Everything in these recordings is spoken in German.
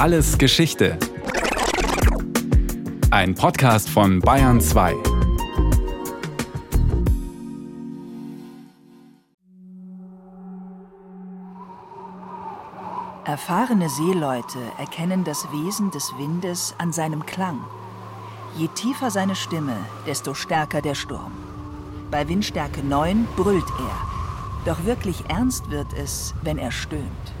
Alles Geschichte. Ein Podcast von Bayern 2. Erfahrene Seeleute erkennen das Wesen des Windes an seinem Klang. Je tiefer seine Stimme, desto stärker der Sturm. Bei Windstärke 9 brüllt er. Doch wirklich ernst wird es, wenn er stöhnt.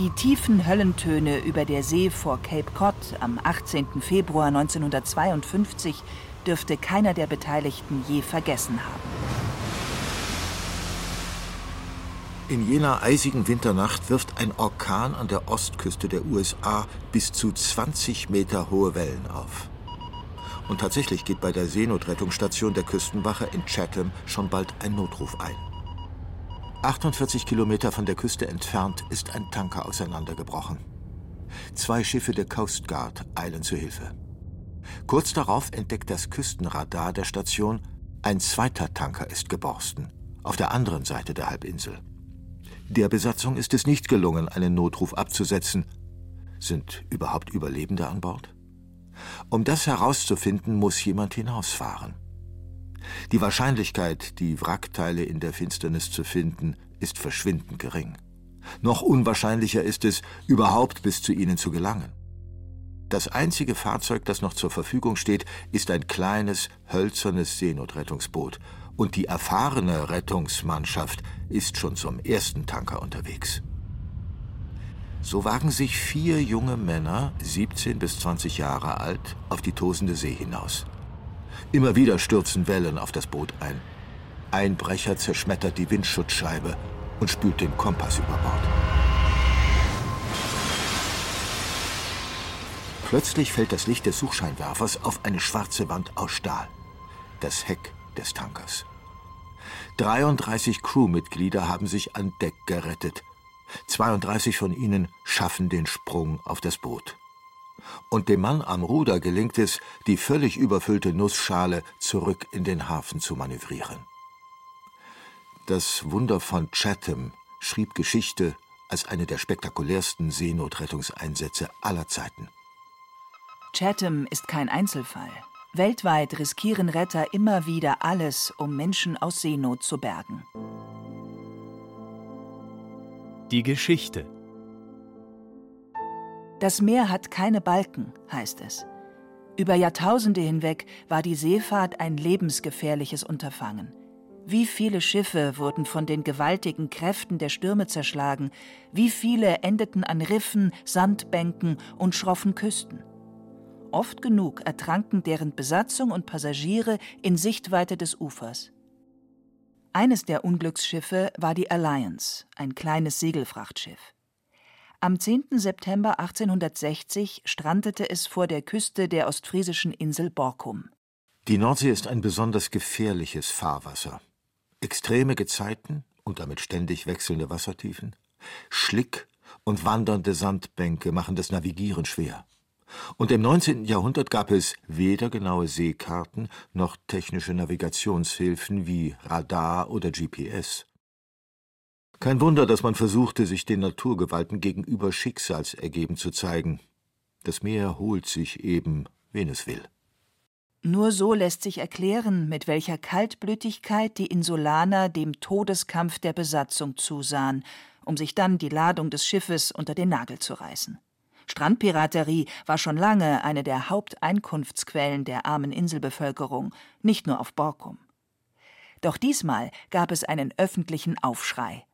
Die tiefen Höllentöne über der See vor Cape Cod am 18. Februar 1952 dürfte keiner der Beteiligten je vergessen haben. In jener eisigen Winternacht wirft ein Orkan an der Ostküste der USA bis zu 20 Meter hohe Wellen auf. Und tatsächlich geht bei der Seenotrettungsstation der Küstenwache in Chatham schon bald ein Notruf ein. 48 Kilometer von der Küste entfernt ist ein Tanker auseinandergebrochen. Zwei Schiffe der Coast Guard eilen zu Hilfe. Kurz darauf entdeckt das Küstenradar der Station, ein zweiter Tanker ist geborsten, auf der anderen Seite der Halbinsel. Der Besatzung ist es nicht gelungen, einen Notruf abzusetzen. Sind überhaupt Überlebende an Bord? Um das herauszufinden, muss jemand hinausfahren. Die Wahrscheinlichkeit, die Wrackteile in der Finsternis zu finden, ist verschwindend gering. Noch unwahrscheinlicher ist es, überhaupt bis zu ihnen zu gelangen. Das einzige Fahrzeug, das noch zur Verfügung steht, ist ein kleines, hölzernes Seenotrettungsboot, und die erfahrene Rettungsmannschaft ist schon zum ersten Tanker unterwegs. So wagen sich vier junge Männer, 17 bis 20 Jahre alt, auf die tosende See hinaus. Immer wieder stürzen Wellen auf das Boot ein. Ein Brecher zerschmettert die Windschutzscheibe und spült den Kompass über Bord. Plötzlich fällt das Licht des Suchscheinwerfers auf eine schwarze Wand aus Stahl. Das Heck des Tankers. 33 Crewmitglieder haben sich an Deck gerettet. 32 von ihnen schaffen den Sprung auf das Boot und dem Mann am Ruder gelingt es, die völlig überfüllte Nussschale zurück in den Hafen zu manövrieren. Das Wunder von Chatham schrieb Geschichte als eine der spektakulärsten Seenotrettungseinsätze aller Zeiten. Chatham ist kein Einzelfall. Weltweit riskieren Retter immer wieder alles, um Menschen aus Seenot zu bergen. Die Geschichte das Meer hat keine Balken, heißt es. Über Jahrtausende hinweg war die Seefahrt ein lebensgefährliches Unterfangen. Wie viele Schiffe wurden von den gewaltigen Kräften der Stürme zerschlagen, wie viele endeten an Riffen, Sandbänken und schroffen Küsten. Oft genug ertranken deren Besatzung und Passagiere in Sichtweite des Ufers. Eines der Unglücksschiffe war die Alliance, ein kleines Segelfrachtschiff. Am 10. September 1860 strandete es vor der Küste der ostfriesischen Insel Borkum. Die Nordsee ist ein besonders gefährliches Fahrwasser. Extreme Gezeiten und damit ständig wechselnde Wassertiefen, Schlick und wandernde Sandbänke machen das Navigieren schwer. Und im 19. Jahrhundert gab es weder genaue Seekarten noch technische Navigationshilfen wie Radar oder GPS. Kein Wunder, dass man versuchte, sich den Naturgewalten gegenüber schicksalsergeben zu zeigen. Das Meer holt sich eben, wen es will. Nur so lässt sich erklären, mit welcher Kaltblütigkeit die Insulaner dem Todeskampf der Besatzung zusahen, um sich dann die Ladung des Schiffes unter den Nagel zu reißen. Strandpiraterie war schon lange eine der Haupteinkunftsquellen der armen Inselbevölkerung, nicht nur auf Borkum. Doch diesmal gab es einen öffentlichen Aufschrei.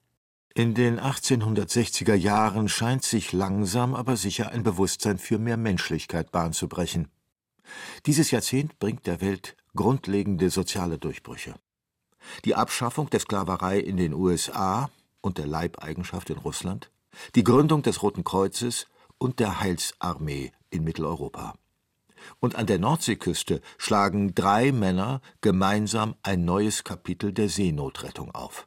In den 1860er Jahren scheint sich langsam aber sicher ein Bewusstsein für mehr Menschlichkeit Bahn zu brechen. Dieses Jahrzehnt bringt der Welt grundlegende soziale Durchbrüche. Die Abschaffung der Sklaverei in den USA und der Leibeigenschaft in Russland, die Gründung des Roten Kreuzes und der Heilsarmee in Mitteleuropa. Und an der Nordseeküste schlagen drei Männer gemeinsam ein neues Kapitel der Seenotrettung auf.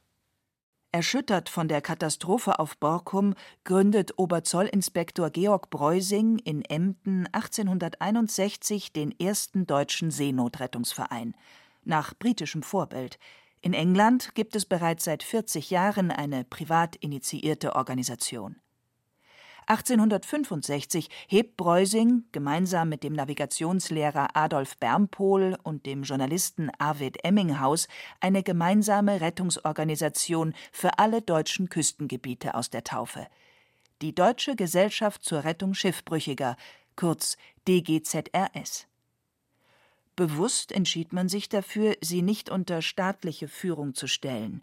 Erschüttert von der Katastrophe auf Borkum gründet Oberzollinspektor Georg Breusing in Emden 1861 den ersten deutschen Seenotrettungsverein, nach britischem Vorbild. In England gibt es bereits seit 40 Jahren eine privat initiierte Organisation. 1865 hebt Breusing gemeinsam mit dem Navigationslehrer Adolf Bernpohl und dem Journalisten Arvid Emminghaus eine gemeinsame Rettungsorganisation für alle deutschen Küstengebiete aus der Taufe. Die Deutsche Gesellschaft zur Rettung Schiffbrüchiger, kurz DGZRS. Bewusst entschied man sich dafür, sie nicht unter staatliche Führung zu stellen.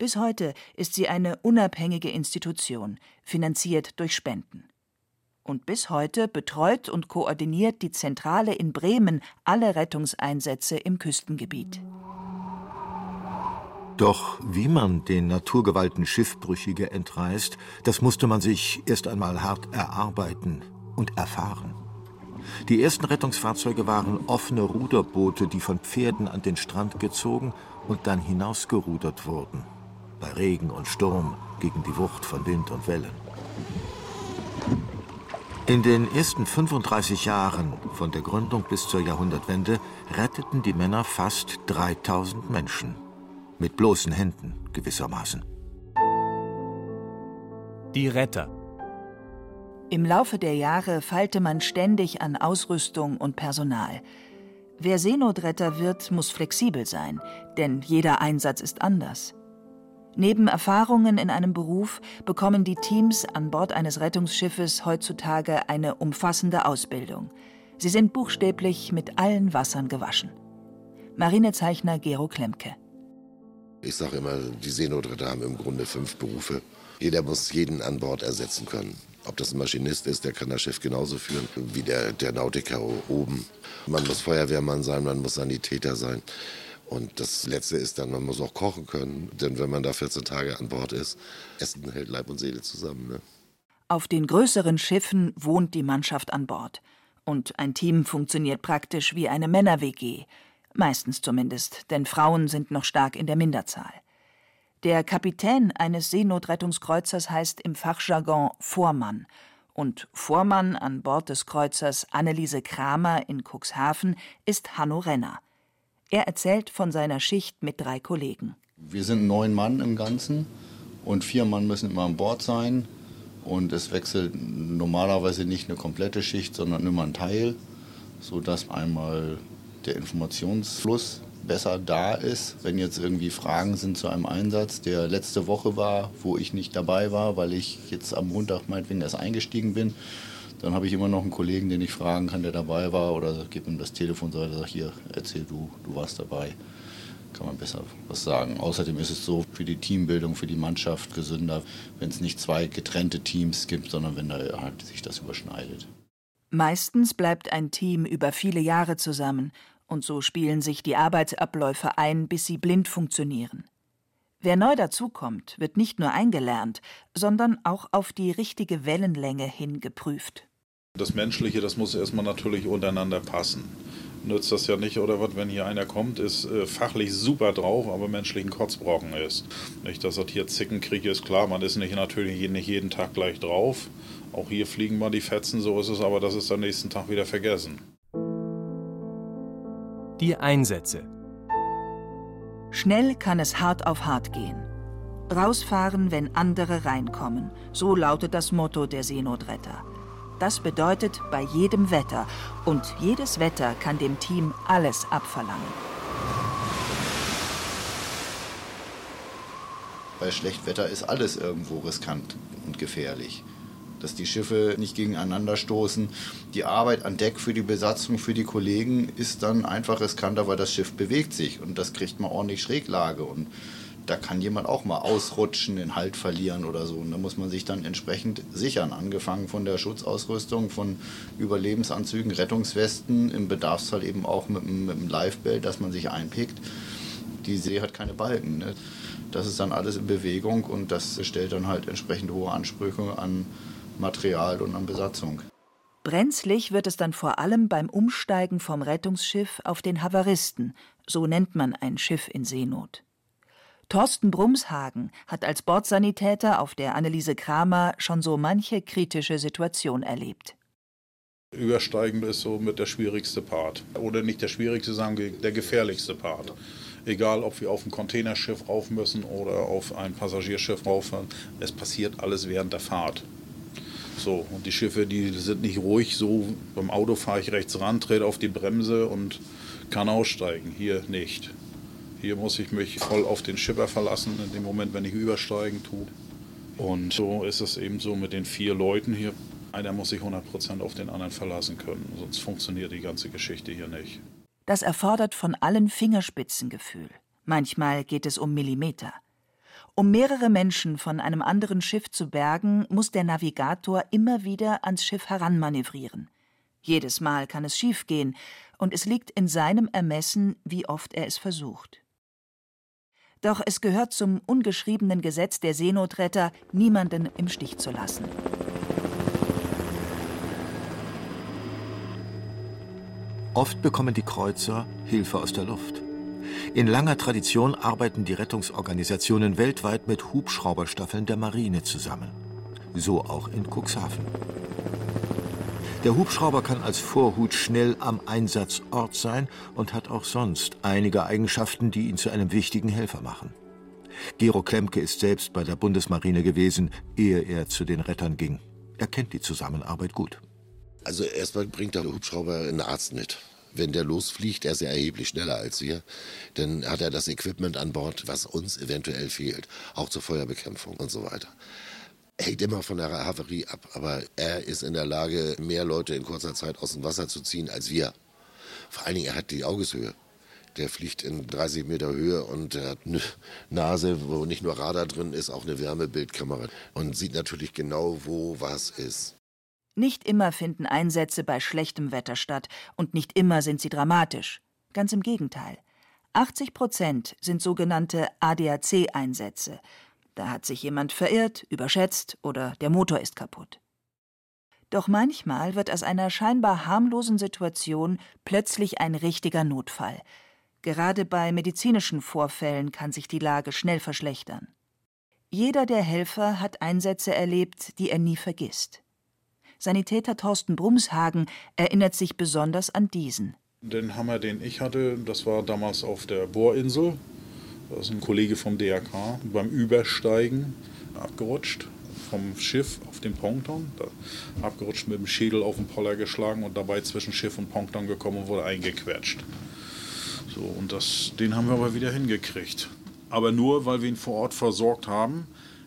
Bis heute ist sie eine unabhängige Institution, finanziert durch Spenden. Und bis heute betreut und koordiniert die Zentrale in Bremen alle Rettungseinsätze im Küstengebiet. Doch wie man den Naturgewalten Schiffbrüchige entreißt, das musste man sich erst einmal hart erarbeiten und erfahren. Die ersten Rettungsfahrzeuge waren offene Ruderboote, die von Pferden an den Strand gezogen und dann hinausgerudert wurden. Bei Regen und Sturm gegen die Wucht von Wind und Wellen. In den ersten 35 Jahren von der Gründung bis zur Jahrhundertwende retteten die Männer fast 3000 Menschen. Mit bloßen Händen gewissermaßen. Die Retter. Im Laufe der Jahre feilte man ständig an Ausrüstung und Personal. Wer Seenotretter wird, muss flexibel sein, denn jeder Einsatz ist anders. Neben Erfahrungen in einem Beruf bekommen die Teams an Bord eines Rettungsschiffes heutzutage eine umfassende Ausbildung. Sie sind buchstäblich mit allen Wassern gewaschen. Marinezeichner Gero Klemke. Ich sage immer, die Seenotretter haben im Grunde fünf Berufe. Jeder muss jeden an Bord ersetzen können. Ob das ein Maschinist ist, der kann das Schiff genauso führen wie der, der Nautiker oben. Man muss Feuerwehrmann sein, man muss Sanitäter sein. Und das Letzte ist dann, man muss auch kochen können. Denn wenn man da 14 Tage an Bord ist, Essen hält Leib und Seele zusammen. Ne? Auf den größeren Schiffen wohnt die Mannschaft an Bord. Und ein Team funktioniert praktisch wie eine Männer-WG. Meistens zumindest, denn Frauen sind noch stark in der Minderzahl. Der Kapitän eines Seenotrettungskreuzers heißt im Fachjargon Vormann. Und Vormann an Bord des Kreuzers Anneliese Kramer in Cuxhaven ist Hanno Renner. Er erzählt von seiner Schicht mit drei Kollegen. Wir sind neun Mann im Ganzen und vier Mann müssen immer an Bord sein. Und es wechselt normalerweise nicht eine komplette Schicht, sondern immer ein Teil, sodass einmal der Informationsfluss besser da ist, wenn jetzt irgendwie Fragen sind zu einem Einsatz, der letzte Woche war, wo ich nicht dabei war, weil ich jetzt am Montag meinetwegen erst eingestiegen bin. Dann habe ich immer noch einen Kollegen, den ich fragen kann, der dabei war oder gebe ihm das Telefon sage, hier, erzähl du, du warst dabei. Kann man besser was sagen. Außerdem ist es so für die Teambildung, für die Mannschaft gesünder, wenn es nicht zwei getrennte Teams gibt, sondern wenn da halt sich das überschneidet. Meistens bleibt ein Team über viele Jahre zusammen und so spielen sich die Arbeitsabläufe ein, bis sie blind funktionieren. Wer neu dazukommt, wird nicht nur eingelernt, sondern auch auf die richtige Wellenlänge hin geprüft. Das Menschliche, das muss erstmal natürlich untereinander passen. Nützt das ja nicht, oder was, wenn hier einer kommt, ist äh, fachlich super drauf, aber menschlich ein Kotzbrocken ist. Nicht, dass das hier Zickenkrieg ist, klar, man ist nicht natürlich nicht jeden Tag gleich drauf. Auch hier fliegen mal die Fetzen, so ist es, aber das ist am nächsten Tag wieder vergessen. Die Einsätze. Schnell kann es hart auf hart gehen. Rausfahren, wenn andere reinkommen. So lautet das Motto der Seenotretter. Das bedeutet bei jedem Wetter. Und jedes Wetter kann dem Team alles abverlangen. Bei Schlechtwetter ist alles irgendwo riskant und gefährlich dass die Schiffe nicht gegeneinander stoßen. Die Arbeit an Deck für die Besatzung, für die Kollegen ist dann einfach riskanter, weil das Schiff bewegt sich und das kriegt man ordentlich Schräglage und da kann jemand auch mal ausrutschen, den Halt verlieren oder so. Und da muss man sich dann entsprechend sichern, angefangen von der Schutzausrüstung, von Überlebensanzügen, Rettungswesten, im Bedarfsfall eben auch mit, mit einem Livebelt, dass man sich einpickt. Die See hat keine Balken. Ne? Das ist dann alles in Bewegung und das stellt dann halt entsprechend hohe Ansprüche an Material und an Besatzung. Brenzlig wird es dann vor allem beim Umsteigen vom Rettungsschiff auf den Havaristen, so nennt man ein Schiff in Seenot. Thorsten Brumshagen hat als Bordsanitäter auf der Anneliese Kramer schon so manche kritische Situation erlebt. Übersteigen ist so mit der schwierigste Part. Oder nicht der schwierigste, wir der gefährlichste Part. Egal, ob wir auf ein Containerschiff rauf müssen oder auf ein Passagierschiff rauffahren, es passiert alles während der Fahrt. So, und die Schiffe, die sind nicht ruhig, so beim Auto fahre ich rechts ran, trete auf die Bremse und kann aussteigen. Hier nicht. Hier muss ich mich voll auf den Schipper verlassen, in dem Moment, wenn ich übersteigen tue. Und so ist es eben so mit den vier Leuten hier. Einer muss sich 100% auf den anderen verlassen können, sonst funktioniert die ganze Geschichte hier nicht. Das erfordert von allen Fingerspitzengefühl. Manchmal geht es um Millimeter. Um mehrere Menschen von einem anderen Schiff zu bergen, muss der Navigator immer wieder ans Schiff heranmanövrieren. Jedes Mal kann es schiefgehen, und es liegt in seinem Ermessen, wie oft er es versucht. Doch es gehört zum ungeschriebenen Gesetz der Seenotretter, niemanden im Stich zu lassen. Oft bekommen die Kreuzer Hilfe aus der Luft. In langer Tradition arbeiten die Rettungsorganisationen weltweit mit Hubschrauberstaffeln der Marine zusammen. So auch in Cuxhaven. Der Hubschrauber kann als Vorhut schnell am Einsatzort sein und hat auch sonst einige Eigenschaften, die ihn zu einem wichtigen Helfer machen. Gero Klemke ist selbst bei der Bundesmarine gewesen, ehe er zu den Rettern ging. Er kennt die Zusammenarbeit gut. Also erstmal bringt der Hubschrauber einen Arzt mit. Wenn der losfliegt, er ist ja erheblich schneller als wir, dann hat er das Equipment an Bord, was uns eventuell fehlt, auch zur Feuerbekämpfung und so weiter. Hängt immer von der Havarie ab, aber er ist in der Lage, mehr Leute in kurzer Zeit aus dem Wasser zu ziehen als wir. Vor allen Dingen, er hat die Augeshöhe. Der fliegt in 30 Meter Höhe und er hat eine Nase, wo nicht nur Radar drin ist, auch eine Wärmebildkamera und sieht natürlich genau, wo was ist. Nicht immer finden Einsätze bei schlechtem Wetter statt und nicht immer sind sie dramatisch. Ganz im Gegenteil. 80 Prozent sind sogenannte ADAC-Einsätze. Da hat sich jemand verirrt, überschätzt oder der Motor ist kaputt. Doch manchmal wird aus einer scheinbar harmlosen Situation plötzlich ein richtiger Notfall. Gerade bei medizinischen Vorfällen kann sich die Lage schnell verschlechtern. Jeder der Helfer hat Einsätze erlebt, die er nie vergisst. Sanitäter Thorsten Brumshagen erinnert sich besonders an diesen. Den Hammer, den ich hatte, das war damals auf der Bohrinsel. Da ist ein Kollege vom DRK beim Übersteigen abgerutscht vom Schiff auf den Ponton, abgerutscht mit dem Schädel auf den Poller geschlagen und dabei zwischen Schiff und Ponton gekommen und wurde eingequetscht. So, und das, den haben wir aber wieder hingekriegt. Aber nur, weil wir ihn vor Ort versorgt haben.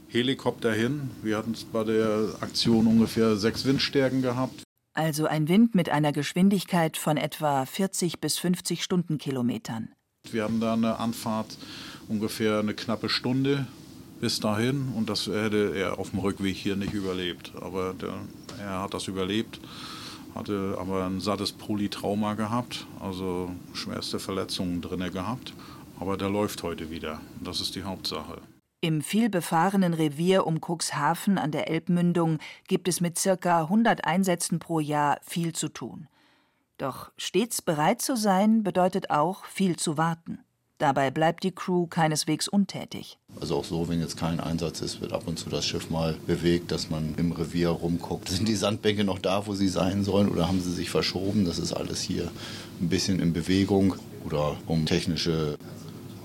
Helikopter hin. Wir hatten bei der Aktion ungefähr sechs Windstärken gehabt. Also ein Wind mit einer Geschwindigkeit von etwa 40 bis 50 Stundenkilometern. Wir hatten da eine Anfahrt ungefähr eine knappe Stunde bis dahin und das hätte er auf dem Rückweg hier nicht überlebt. Aber der, er hat das überlebt, hatte aber ein sattes Polytrauma gehabt, also schwerste Verletzungen drinne gehabt. Aber der läuft heute wieder. Das ist die Hauptsache. Im vielbefahrenen Revier um Cuxhaven an der Elbmündung gibt es mit circa 100 Einsätzen pro Jahr viel zu tun. Doch stets bereit zu sein bedeutet auch viel zu warten. Dabei bleibt die Crew keineswegs untätig. Also auch so, wenn jetzt kein Einsatz ist, wird ab und zu das Schiff mal bewegt, dass man im Revier rumguckt. Sind die Sandbänke noch da, wo sie sein sollen oder haben sie sich verschoben? Das ist alles hier ein bisschen in Bewegung oder um technische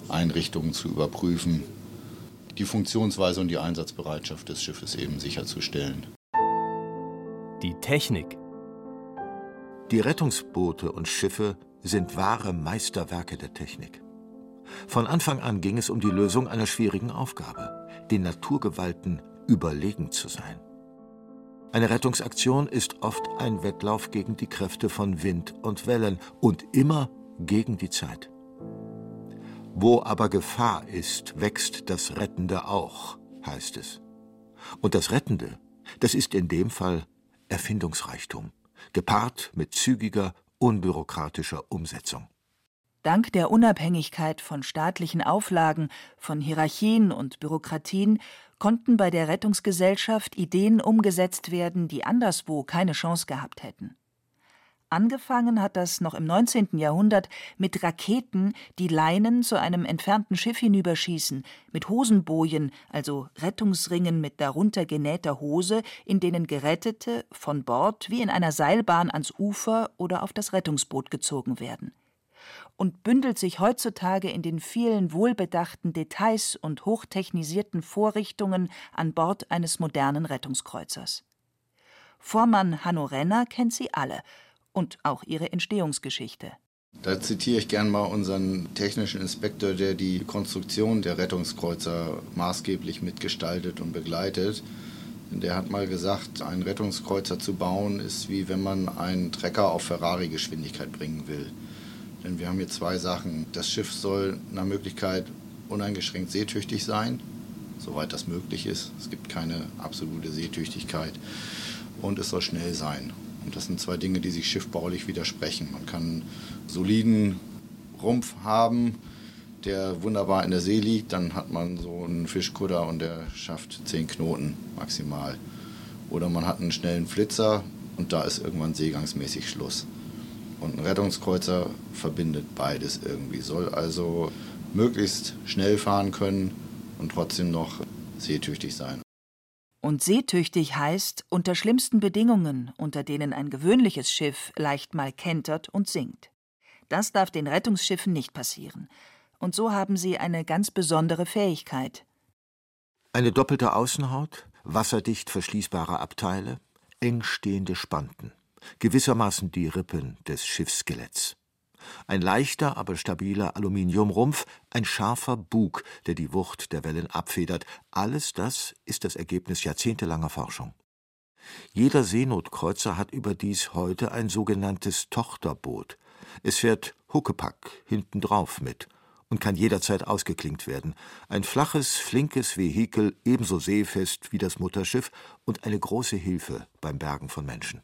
Einrichtungen zu überprüfen die Funktionsweise und die Einsatzbereitschaft des Schiffes eben sicherzustellen. Die Technik. Die Rettungsboote und Schiffe sind wahre Meisterwerke der Technik. Von Anfang an ging es um die Lösung einer schwierigen Aufgabe, den Naturgewalten überlegen zu sein. Eine Rettungsaktion ist oft ein Wettlauf gegen die Kräfte von Wind und Wellen und immer gegen die Zeit. Wo aber Gefahr ist, wächst das Rettende auch, heißt es. Und das Rettende, das ist in dem Fall Erfindungsreichtum, gepaart mit zügiger, unbürokratischer Umsetzung. Dank der Unabhängigkeit von staatlichen Auflagen, von Hierarchien und Bürokratien konnten bei der Rettungsgesellschaft Ideen umgesetzt werden, die anderswo keine Chance gehabt hätten. Angefangen hat das noch im 19. Jahrhundert mit Raketen, die Leinen zu einem entfernten Schiff hinüberschießen, mit Hosenbojen, also Rettungsringen mit darunter genähter Hose, in denen Gerettete von Bord wie in einer Seilbahn ans Ufer oder auf das Rettungsboot gezogen werden. Und bündelt sich heutzutage in den vielen wohlbedachten Details und hochtechnisierten Vorrichtungen an Bord eines modernen Rettungskreuzers. Vormann Hanno Renner kennt sie alle und auch ihre Entstehungsgeschichte. Da zitiere ich gern mal unseren technischen Inspektor, der die Konstruktion der Rettungskreuzer maßgeblich mitgestaltet und begleitet. Der hat mal gesagt, einen Rettungskreuzer zu bauen ist wie wenn man einen Trecker auf Ferrari-Geschwindigkeit bringen will. Denn wir haben hier zwei Sachen. Das Schiff soll nach Möglichkeit uneingeschränkt seetüchtig sein, soweit das möglich ist. Es gibt keine absolute Seetüchtigkeit. Und es soll schnell sein. Und das sind zwei Dinge, die sich schiffbaulich widersprechen. Man kann einen soliden Rumpf haben, der wunderbar in der See liegt, dann hat man so einen Fischkutter und der schafft zehn Knoten maximal. Oder man hat einen schnellen Flitzer und da ist irgendwann seegangsmäßig Schluss. Und ein Rettungskreuzer verbindet beides irgendwie, soll also möglichst schnell fahren können und trotzdem noch seetüchtig sein. Und seetüchtig heißt unter schlimmsten Bedingungen, unter denen ein gewöhnliches Schiff leicht mal kentert und sinkt. Das darf den Rettungsschiffen nicht passieren. Und so haben sie eine ganz besondere Fähigkeit. Eine doppelte Außenhaut, wasserdicht verschließbare Abteile, eng stehende Spanten, gewissermaßen die Rippen des Schiffsskeletts. Ein leichter, aber stabiler Aluminiumrumpf, ein scharfer Bug, der die Wucht der Wellen abfedert, alles das ist das Ergebnis jahrzehntelanger Forschung. Jeder Seenotkreuzer hat überdies heute ein sogenanntes Tochterboot. Es fährt Huckepack hinten drauf mit und kann jederzeit ausgeklinkt werden. Ein flaches, flinkes Vehikel, ebenso seefest wie das Mutterschiff und eine große Hilfe beim Bergen von Menschen.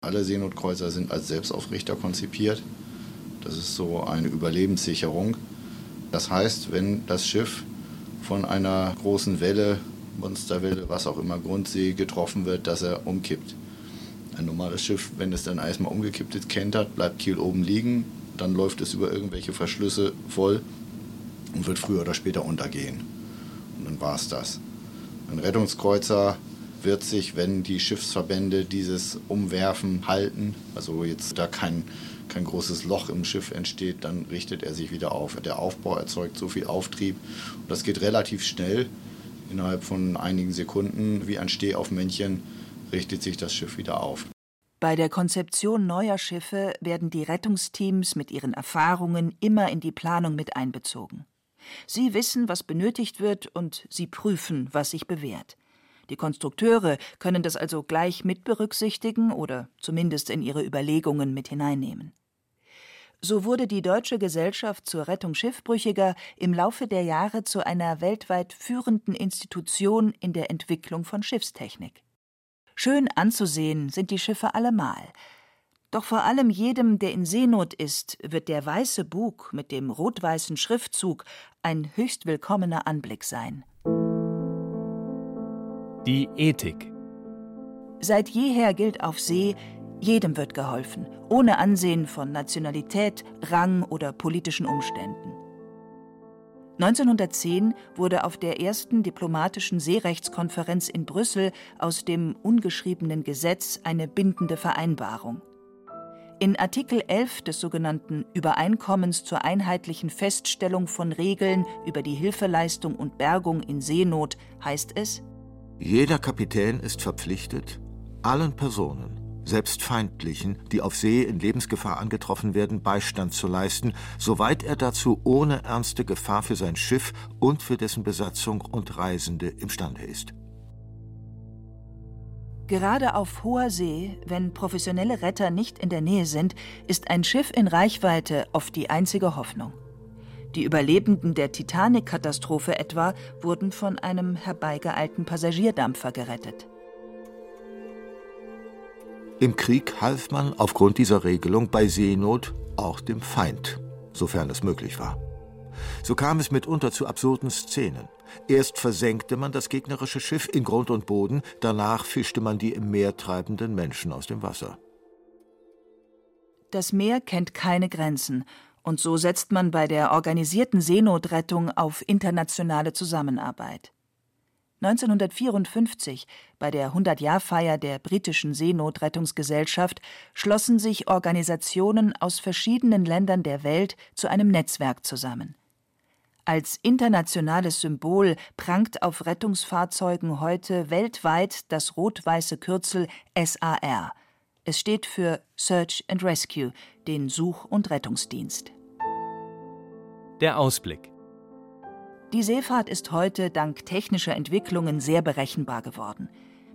Alle Seenotkreuzer sind als Selbstaufrichter konzipiert. Das ist so eine Überlebenssicherung. Das heißt, wenn das Schiff von einer großen Welle, Monsterwelle, was auch immer, Grundsee getroffen wird, dass er umkippt. Ein normales Schiff, wenn es dann erstmal umgekippt ist, kentert, bleibt Kiel oben liegen, dann läuft es über irgendwelche Verschlüsse voll und wird früher oder später untergehen. Und dann war es das. Ein Rettungskreuzer wird sich, wenn die Schiffsverbände dieses Umwerfen halten, also jetzt da kein kein großes Loch im Schiff entsteht, dann richtet er sich wieder auf. Der Aufbau erzeugt so viel Auftrieb und das geht relativ schnell. Innerhalb von einigen Sekunden, wie ein Stehaufmännchen, richtet sich das Schiff wieder auf. Bei der Konzeption neuer Schiffe werden die Rettungsteams mit ihren Erfahrungen immer in die Planung mit einbezogen. Sie wissen, was benötigt wird, und sie prüfen, was sich bewährt. Die Konstrukteure können das also gleich mit berücksichtigen oder zumindest in ihre Überlegungen mit hineinnehmen. So wurde die Deutsche Gesellschaft zur Rettung Schiffbrüchiger im Laufe der Jahre zu einer weltweit führenden Institution in der Entwicklung von Schiffstechnik. Schön anzusehen sind die Schiffe allemal. Doch vor allem jedem, der in Seenot ist, wird der weiße Bug mit dem rot-weißen Schriftzug ein höchst willkommener Anblick sein. Die Ethik. Seit jeher gilt auf See, jedem wird geholfen, ohne Ansehen von Nationalität, Rang oder politischen Umständen. 1910 wurde auf der ersten diplomatischen Seerechtskonferenz in Brüssel aus dem ungeschriebenen Gesetz eine bindende Vereinbarung. In Artikel 11 des sogenannten Übereinkommens zur einheitlichen Feststellung von Regeln über die Hilfeleistung und Bergung in Seenot heißt es Jeder Kapitän ist verpflichtet, allen Personen, selbst Feindlichen, die auf See in Lebensgefahr angetroffen werden, Beistand zu leisten, soweit er dazu ohne ernste Gefahr für sein Schiff und für dessen Besatzung und Reisende imstande ist. Gerade auf hoher See, wenn professionelle Retter nicht in der Nähe sind, ist ein Schiff in Reichweite oft die einzige Hoffnung. Die Überlebenden der Titanic-Katastrophe etwa wurden von einem herbeigeeilten Passagierdampfer gerettet. Im Krieg half man aufgrund dieser Regelung bei Seenot auch dem Feind, sofern es möglich war. So kam es mitunter zu absurden Szenen. Erst versenkte man das gegnerische Schiff in Grund und Boden, danach fischte man die im Meer treibenden Menschen aus dem Wasser. Das Meer kennt keine Grenzen, und so setzt man bei der organisierten Seenotrettung auf internationale Zusammenarbeit. 1954, bei der 100-Jahr-Feier der britischen Seenotrettungsgesellschaft, schlossen sich Organisationen aus verschiedenen Ländern der Welt zu einem Netzwerk zusammen. Als internationales Symbol prangt auf Rettungsfahrzeugen heute weltweit das rot-weiße Kürzel SAR. Es steht für Search and Rescue, den Such- und Rettungsdienst. Der Ausblick. Die Seefahrt ist heute dank technischer Entwicklungen sehr berechenbar geworden.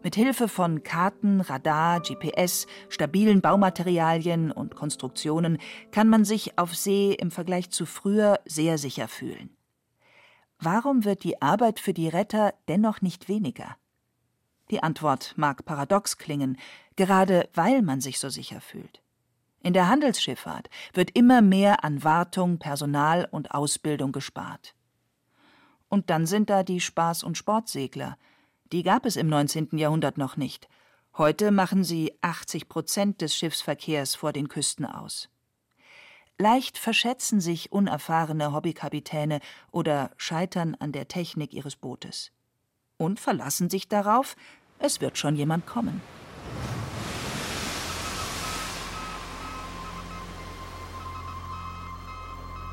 Mit Hilfe von Karten, Radar, GPS, stabilen Baumaterialien und Konstruktionen kann man sich auf See im Vergleich zu früher sehr sicher fühlen. Warum wird die Arbeit für die Retter dennoch nicht weniger? Die Antwort mag paradox klingen, gerade weil man sich so sicher fühlt. In der Handelsschifffahrt wird immer mehr an Wartung, Personal und Ausbildung gespart. Und dann sind da die Spaß- und Sportsegler – die gab es im 19. Jahrhundert noch nicht. Heute machen sie 80 Prozent des Schiffsverkehrs vor den Küsten aus. Leicht verschätzen sich unerfahrene Hobbykapitäne oder scheitern an der Technik ihres Bootes. Und verlassen sich darauf, es wird schon jemand kommen.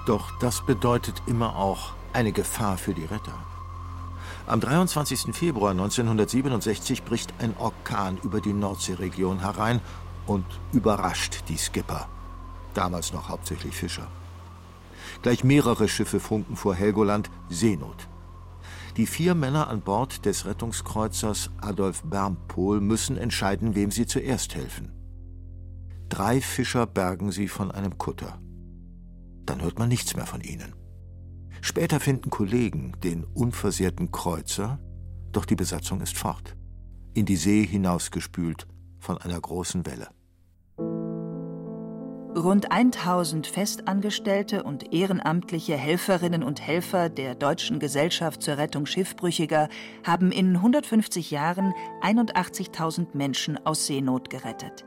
Doch das bedeutet immer auch eine Gefahr für die Retter. Am 23. Februar 1967 bricht ein Orkan über die Nordseeregion herein und überrascht die Skipper, damals noch hauptsächlich Fischer. Gleich mehrere Schiffe funken vor Helgoland Seenot. Die vier Männer an Bord des Rettungskreuzers Adolf Bermpol müssen entscheiden, wem sie zuerst helfen. Drei Fischer bergen sie von einem Kutter. Dann hört man nichts mehr von ihnen. Später finden Kollegen den unversehrten Kreuzer, doch die Besatzung ist fort, in die See hinausgespült von einer großen Welle. Rund 1000 Festangestellte und ehrenamtliche Helferinnen und Helfer der Deutschen Gesellschaft zur Rettung Schiffbrüchiger haben in 150 Jahren 81.000 Menschen aus Seenot gerettet.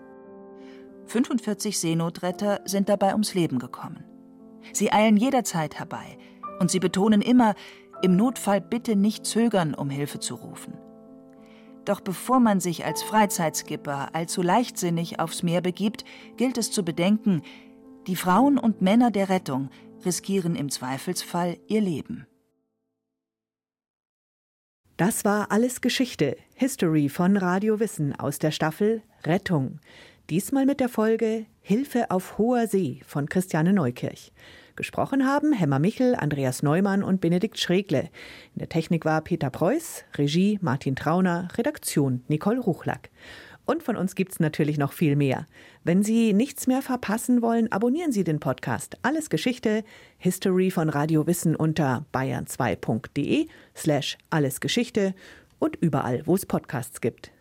45 Seenotretter sind dabei ums Leben gekommen. Sie eilen jederzeit herbei, und sie betonen immer, im Notfall bitte nicht zögern, um Hilfe zu rufen. Doch bevor man sich als Freizeitskipper allzu leichtsinnig aufs Meer begibt, gilt es zu bedenken, die Frauen und Männer der Rettung riskieren im Zweifelsfall ihr Leben. Das war alles Geschichte, History von Radio Wissen aus der Staffel Rettung. Diesmal mit der Folge Hilfe auf hoher See von Christiane Neukirch. Gesprochen haben Hemmer Michel, Andreas Neumann und Benedikt Schregle. In der Technik war Peter Preuß, Regie Martin Trauner, Redaktion Nicole Ruchlack. Und von uns gibt's natürlich noch viel mehr. Wenn Sie nichts mehr verpassen wollen, abonnieren Sie den Podcast Alles Geschichte, History von Radio Wissen unter bayern2.de slash allesgeschichte und überall, wo es Podcasts gibt.